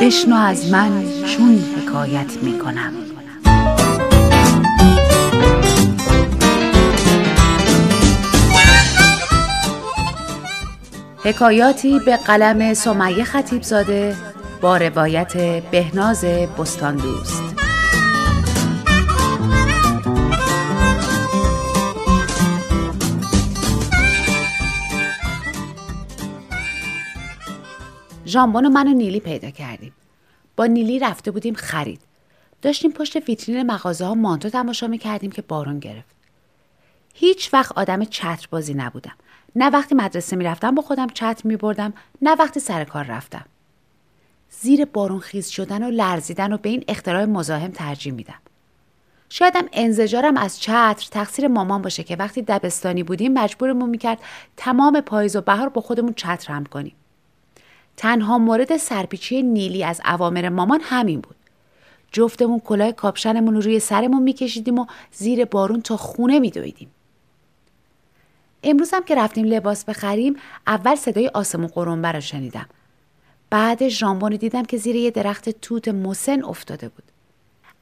بشنو از من چون حکایت می کنم حکایاتی به قلم سمیه خطیب زاده با روایت بهناز بستان دوست ژامبون و من و نیلی پیدا کردیم. با نیلی رفته بودیم خرید. داشتیم پشت ویترین مغازه ها مانتو تماشا می کردیم که بارون گرفت. هیچ وقت آدم چتر بازی نبودم. نه وقتی مدرسه می رفتم با خودم چتر می بردم نه وقتی سر کار رفتم. زیر بارون خیز شدن و لرزیدن و به این اختراع مزاحم ترجیح میدم. شایدم انزجارم از چتر تقصیر مامان باشه که وقتی دبستانی بودیم مجبورمون می‌کرد تمام پاییز و بهار با خودمون چتر هم کنیم. تنها مورد سرپیچی نیلی از اوامر مامان همین بود. جفتمون کلاه کاپشنمون رو روی سرمون میکشیدیم و زیر بارون تا خونه میدویدیم. امروز هم که رفتیم لباس بخریم اول صدای آسمون قرنبه رو شنیدم. بعد ژامبون دیدم که زیر یه درخت توت مسن افتاده بود.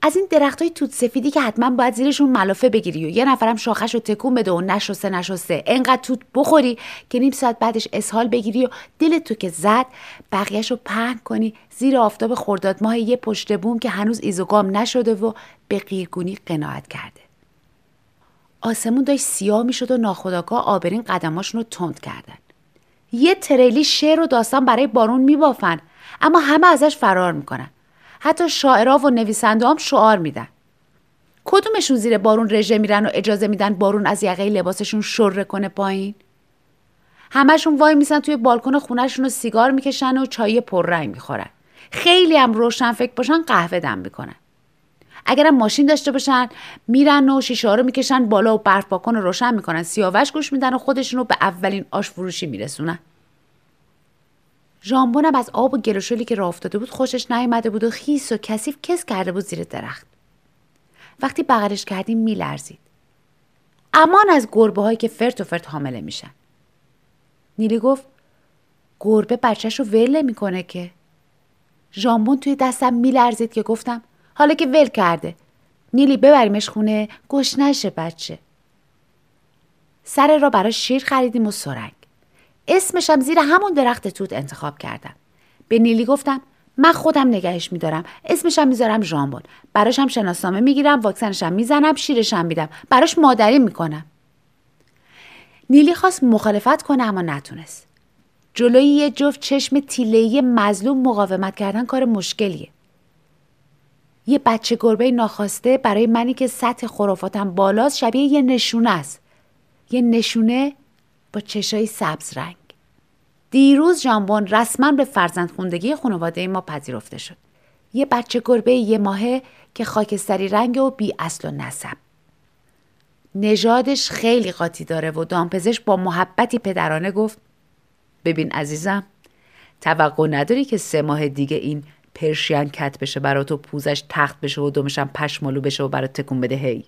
از این درخت های توت سفیدی که حتما باید زیرشون ملافه بگیری و یه نفرم شاخش رو تکون بده و نشسته نشسته. انقدر توت بخوری که نیم ساعت بعدش اسهال بگیری و دل تو که زد بقیهش رو پهن کنی زیر آفتاب خرداد ماه یه پشت بوم که هنوز ایزوگام نشده و به قیرگونی قناعت کرده. آسمون داشت سیاه می‌شد و ناخداگاه آبرین قدماشون رو تند کردن. یه تریلی شعر و داستان برای بارون میبافن اما همه ازش فرار می‌کنن. حتی شاعرها و نویسنده هم شعار میدن. کدومشون زیر بارون رژه میرن و اجازه میدن بارون از یقه لباسشون شره کنه پایین؟ همشون وای میسن توی بالکن خونهشون رو سیگار می‌کشن و چای پررنگ می‌خورن. خیلی هم روشن فکر باشن قهوه دم می‌کنن. اگرم ماشین داشته باشن میرن و شیشه رو می‌کشن بالا و برف پاکن رو روشن می‌کنن. سیاوش گوش میدن و خودشون رو به اولین آش فروشی میرسونن. ژامبونم از آب و گلوشلی که راه افتاده بود خوشش نیامده بود و خیس و کثیف کس کرده بود زیر درخت. وقتی بغلش کردیم میلرزید. امان از گربه هایی که فرت و فرت حامله میشن. نیلی گفت گربه بچهش رو ول می‌کنه که. ژامبون توی دستم میلرزید که گفتم حالا که ول کرده. نیلی ببریمش خونه گوش نشه بچه. سر را برای شیر خریدیم و سرنگ. اسمشم زیر همون درخت توت انتخاب کردم. به نیلی گفتم من خودم نگهش میدارم. اسمشم می‌ذارم ژامبون. براشم شناسنامه می‌گیرم واکسنشم می‌زنم شیرشم میدم. براش مادری می‌کنم. نیلی خواست مخالفت کنه اما نتونست. جلوی یه جفت چشم تیلهی مظلوم مقاومت کردن کار مشکلیه. یه بچه گربه ناخواسته برای منی که سطح خرافاتم بالاست شبیه یه نشونه است. یه نشونه با چشای سبز رنگ. دیروز ژامبون رسما به فرزند خوندگی خانواده ما پذیرفته شد. یه بچه گربه یه ماهه که خاکستری رنگ و بی اصل و نسب. نژادش خیلی قاطی داره و دامپزش با محبتی پدرانه گفت ببین عزیزم توقع نداری که سه ماه دیگه این پرشین کت بشه برا تو پوزش تخت بشه و دومشم پشمالو بشه و برات تکون بده هی؟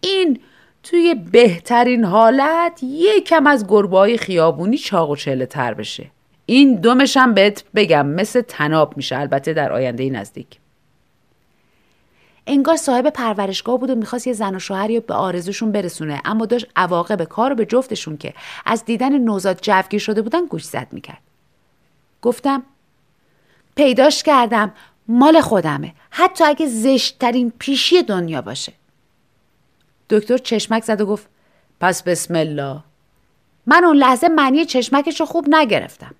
این توی بهترین حالت یکم از گربه های خیابونی چاق و چله تر بشه. این دومشم بهت بگم مثل تناب میشه البته در آینده نزدیک. انگار صاحب پرورشگاه بود و می‌خواست یه زن و شوهری رو به آرزوشون برسونه اما داشت عواقب کار به جفتشون که از دیدن نوزاد جوگیر شده بودن گوش زد می‌کرد. گفتم پیداش کردم مال خودمه. حتی اگه زشتترین پیشی دنیا باشه. دکتر چشمک زد و گفت پس بسم الله. من اون لحظه معنی چشمکش رو خوب نگرفتم.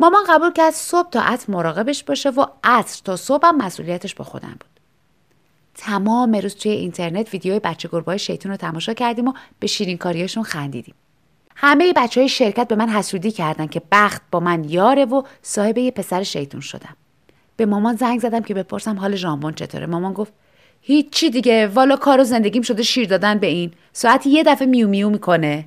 مامان قبول کرد صبح تا عصر مراقبش باشه و عصر تا صبح هم مسئولیتش با خودم بود. تمام روز توی اینترنت ویدیوی بچه گربه شیطون رو تماشا کردیم و به شیرینکاریاشون خندیدیم. همه بچه های شرکت به من حسودی کردن که بخت با من یاره و صاحب یه پسر شیطون شدم. به مامان زنگ زدم که بپرسم حال ژامبون چطوره. مامان گفت هیچی دیگه. والا کار و زندگیم شده شیر دادن به این. ساعتی یه دفعه میو میو می‌کنه.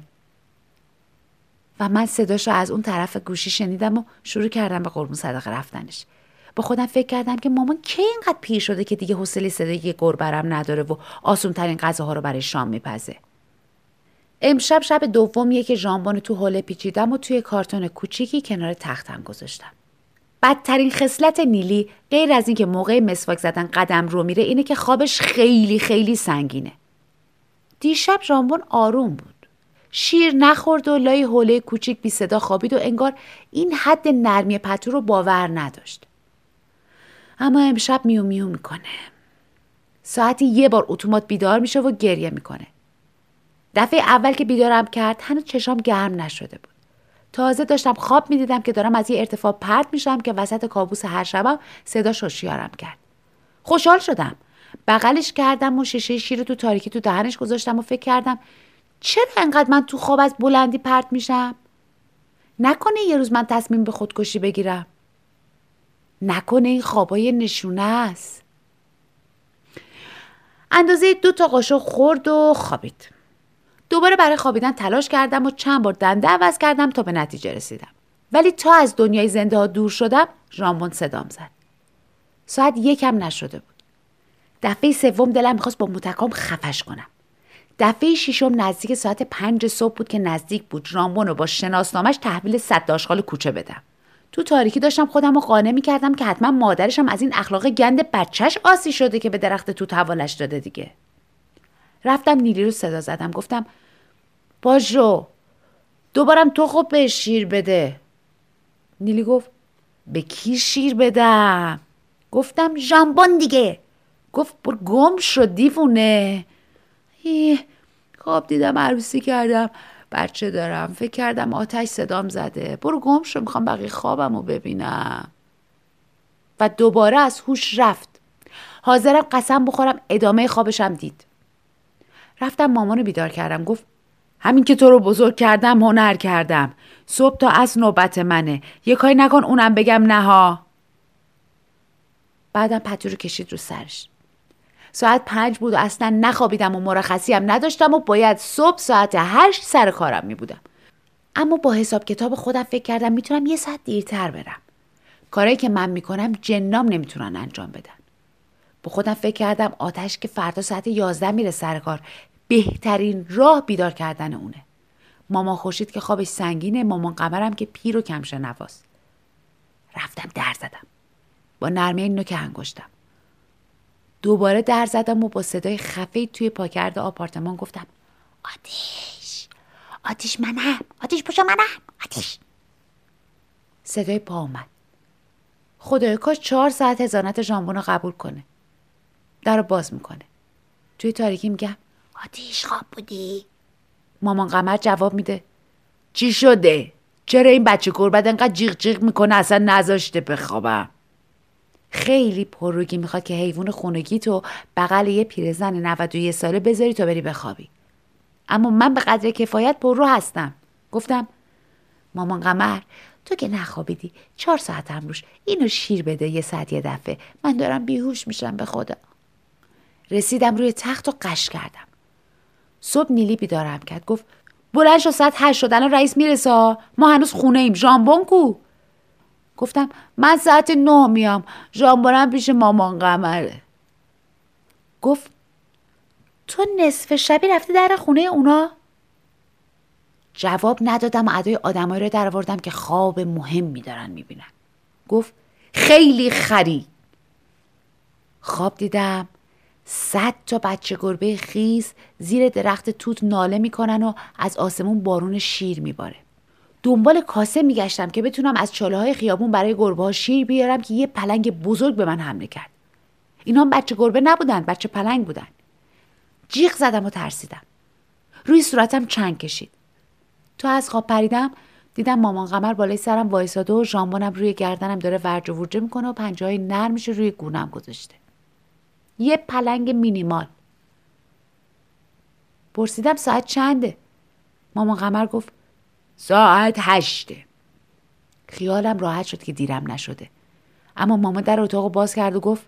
و من صداش از اون طرف گوشی شنیدم و شروع کردم به قربون صدقه رفتنش. با خودم فکر کردم که مامان کی اینقدر پیر شده که دیگه حوصله صدای گربرم نداره و آسون ترین غذاها رو برای شام میپزه. امشب شب دومیه که ژامبون تو حوله پیچیدم و توی کارتون کوچیکی کنار تختم گذاشتم. بدترین خصلت نیلی غیر از اینکه موقع مسواک زدن قدم رو میره اینه که خوابش خیلی خیلی سنگینه. دیشب ژامبون آروم بود. شیر نخورد و لای حوله کوچیک بی صدا خوابید و انگار این حد نرمی پتو رو باور نداشت. اما امشب میو میو می‌کنه. ساعتی یه بار اتومات بیدار میشه و گریه می‌کنه. دفعه اول که بیدارم کرد هنوز چشام گرم نشده بود. تازه داشتم خواب می‌دیدم که دارم از یه ارتفاع پرت میشم که وسط کابوس هر شبم صدا شوشیارم کرد. خوشحال شدم. بغلش کردم و شیشه شیر تو تاریکی تو دهنش گذاشتم و فکر کردم چرا انقدر من تو خواب از بلندی پرت میشم؟ نکنه یه روز من تصمیم به خودکشی بگیرم. نکنه این خوابای نشونه است. اندازه دو تا قاشق خورد و خوابید. دوباره برای خوابیدن تلاش کردم و چند بار دنده عوض کردم تا به نتیجه رسیدم. ولی تا از دنیای زنده ها دور شدم ژامبون صدام زد. ساعت یکم نشده بود. دفعه سوم دلم می‌خواست با متکام خفش کنم. دفعه ششم نزدیک ساعت پنج صبح بود که نزدیک بود ژامبون رو با شناسنامش تحویل صد داشخال کوچه بدم. تو تاریکی داشتم خودم رو قانع می‌کردم که حتما مادرشم از این اخلاق گند بچهش آسی شده که به درخت توت حوالش داده دیگه. رفتم نیلی رو صدا زدم. گفتم پاشو دوبارم تو خوب به شیر بده. نیلی گفت به کی شیر بدم؟ گفتم ژامبون دیگه. گفت بر گم شد دیوونه. خواب دیدم عروسی کردم. بچه دارم فکر کردم آتش صدام زده. برو گم شو می‌خوام بقیه خوابم رو ببینم. و دوباره از هوش رفت. حاضرم قسم بخورم ادامه خوابشم دید. رفتم مامانو بیدار کردم. گفت همین که تو رو بزرگ کردم هنر کردم صبح تا از نوبت منه یه کاری نکن اونم بگم نه بعدم پتو رو کشید رو سرش ساعت پنج بود و اصلا نخوابیدم و مرخصی هم نداشتم و باید صبح ساعت هشت سر کارم می بودم. اما با حساب کتاب خودم فکر کردم می‌تونم یه ساعت دیرتر برم. کارایی که من می‌کنم جنام نمی‌تونن انجام بدن. با خودم فکر کردم آتش که فردا ساعت یازده میره سر کار بهترین راه بیدار کردن اونه. مامان خوشید که خوابش سنگینه مامان قمرم که پیر و کمشه نواست. رفتم در زدم. با نرمه نوک انگشتم. دوباره در زدم و با صدای خفه توی پاکرد آپارتمان گفتم آتیش آتیش منم آتیش پشت منم آتیش صدای پا اومد خدای کاش چهار ساعت هزانت ژامبون رو قبول کنه در رو باز می‌کنه توی تاریکی میگم آتیش خواب بودی؟ مامان قمر جواب میده. چی شده؟ چرا این بچه گربت انقدر جیغ جیغ می‌کنه؟ اصلا نذاشته بخوابم. خیلی پروگی می‌خواد که حیوان خونگی تو بغل یه پیرزن 91 ساله بذاری تا بری بخوابی. اما من به قدر کفایت پررو هستم. گفتم مامان قمر تو که نخوابیدی چهار ساعت هم روش اینو شیر بده یه ساعت یه دفعه. من دارم بیهوش میشم به خدا. رسیدم روی تخت و قش کردم. صبح نیلی بیدارم کرد. گفت بلند شو ساعت هشت شد. رئیس می‌رسه. ما هنوز خونه ایم. ژامبون کو؟ گفتم من ساعت نه میام. ژامبونم پیش مامان قمره. گفت تو نصف شبی رفتی در خونه اونا؟ جواب ندادم. ادای آدمایی رو در آوردم که خواب مهم میدارن می‌بینن. گفت خیلی خری. خواب دیدم. صد تا بچه گربه خیز زیر درخت توت ناله می‌کنن و از آسمون بارون شیر میباره. دنبال کاسه میگشتم که بتونم از چاله های خیابون برای گربه ها شیر بیارم که یه پلنگ بزرگ به من حمله کرد. اینا بچه گربه نبودن بچه پلنگ بودن. جیغ زدم و ترسیدم. روی صورتم چنگ کشید. تو از خواب پریدم دیدم مامان قمر بالای سرم وایساده و ژامبونم روی گردنم داره ورج و ورجه می‌کنه و پنجه های نرمش روی گونم گذاشته. یه پلنگ مینیمال. پرسیدم ساعت چنده؟ مامان قمر گفت ساعت هشته. خیالم راحت شد که دیرم نشده. اما ماما در اتاق باز کرد و گفت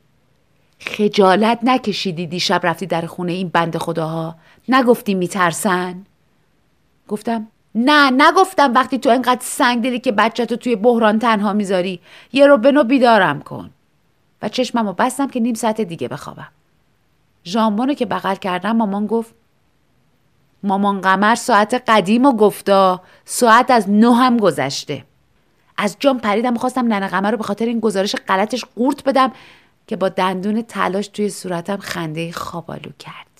خجالت نکشیدی دیشب رفتی در خونه این بند خداها؟ نگفتی میترسن؟ گفتم نه نگفتم وقتی تو انقدر سنگ دلی که بچه تو توی بحران تنها می‌ذاری. یه رو بنو بیدارم کن. و چشممو بستم که نیم ساعت دیگه بخوابم. ژامبونو که بغل کردم مامان گفت مامان قمر ساعت قدیم و گفتا. ساعت از نه هم گذشته. از جام پریدم و خواستم ننه قمر رو به خاطر این گزارش غلطش قورت بدم که با دندون تلاش توی صورتم خنده خوابالو کرد.